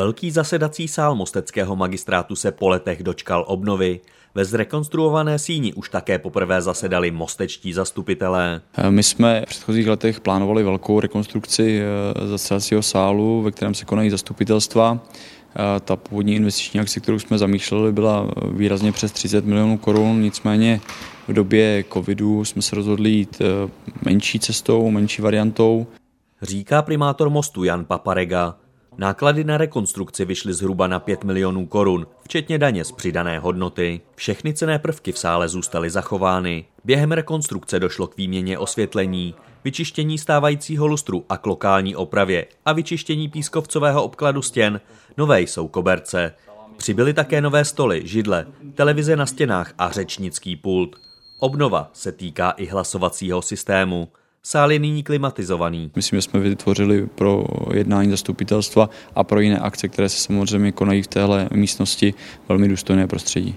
Velký zasedací sál Mosteckého magistrátu se po letech dočkal obnovy. Ve zrekonstruované síni už také poprvé zasedali mostečtí zastupitelé. My jsme v předchozích letech plánovali velkou rekonstrukci eh, zasedacího sálu, ve kterém se konají zastupitelstva. Eh, ta původní investiční akce, kterou jsme zamýšleli, byla výrazně přes 30 milionů korun, nicméně v době covidu jsme se rozhodli jít eh, menší cestou, menší variantou. Říká primátor mostu Jan Paparega. Náklady na rekonstrukci vyšly zhruba na 5 milionů korun, včetně daně z přidané hodnoty. Všechny cené prvky v sále zůstaly zachovány. Během rekonstrukce došlo k výměně osvětlení, vyčištění stávajícího lustru a k lokální opravě a vyčištění pískovcového obkladu stěn. Nové jsou koberce. Přibyly také nové stoly, židle, televize na stěnách a řečnický pult. Obnova se týká i hlasovacího systému. Sál je nyní klimatizovaný. Myslím, že jsme vytvořili pro jednání zastupitelstva a pro jiné akce, které se samozřejmě konají v téhle místnosti, velmi důstojné prostředí.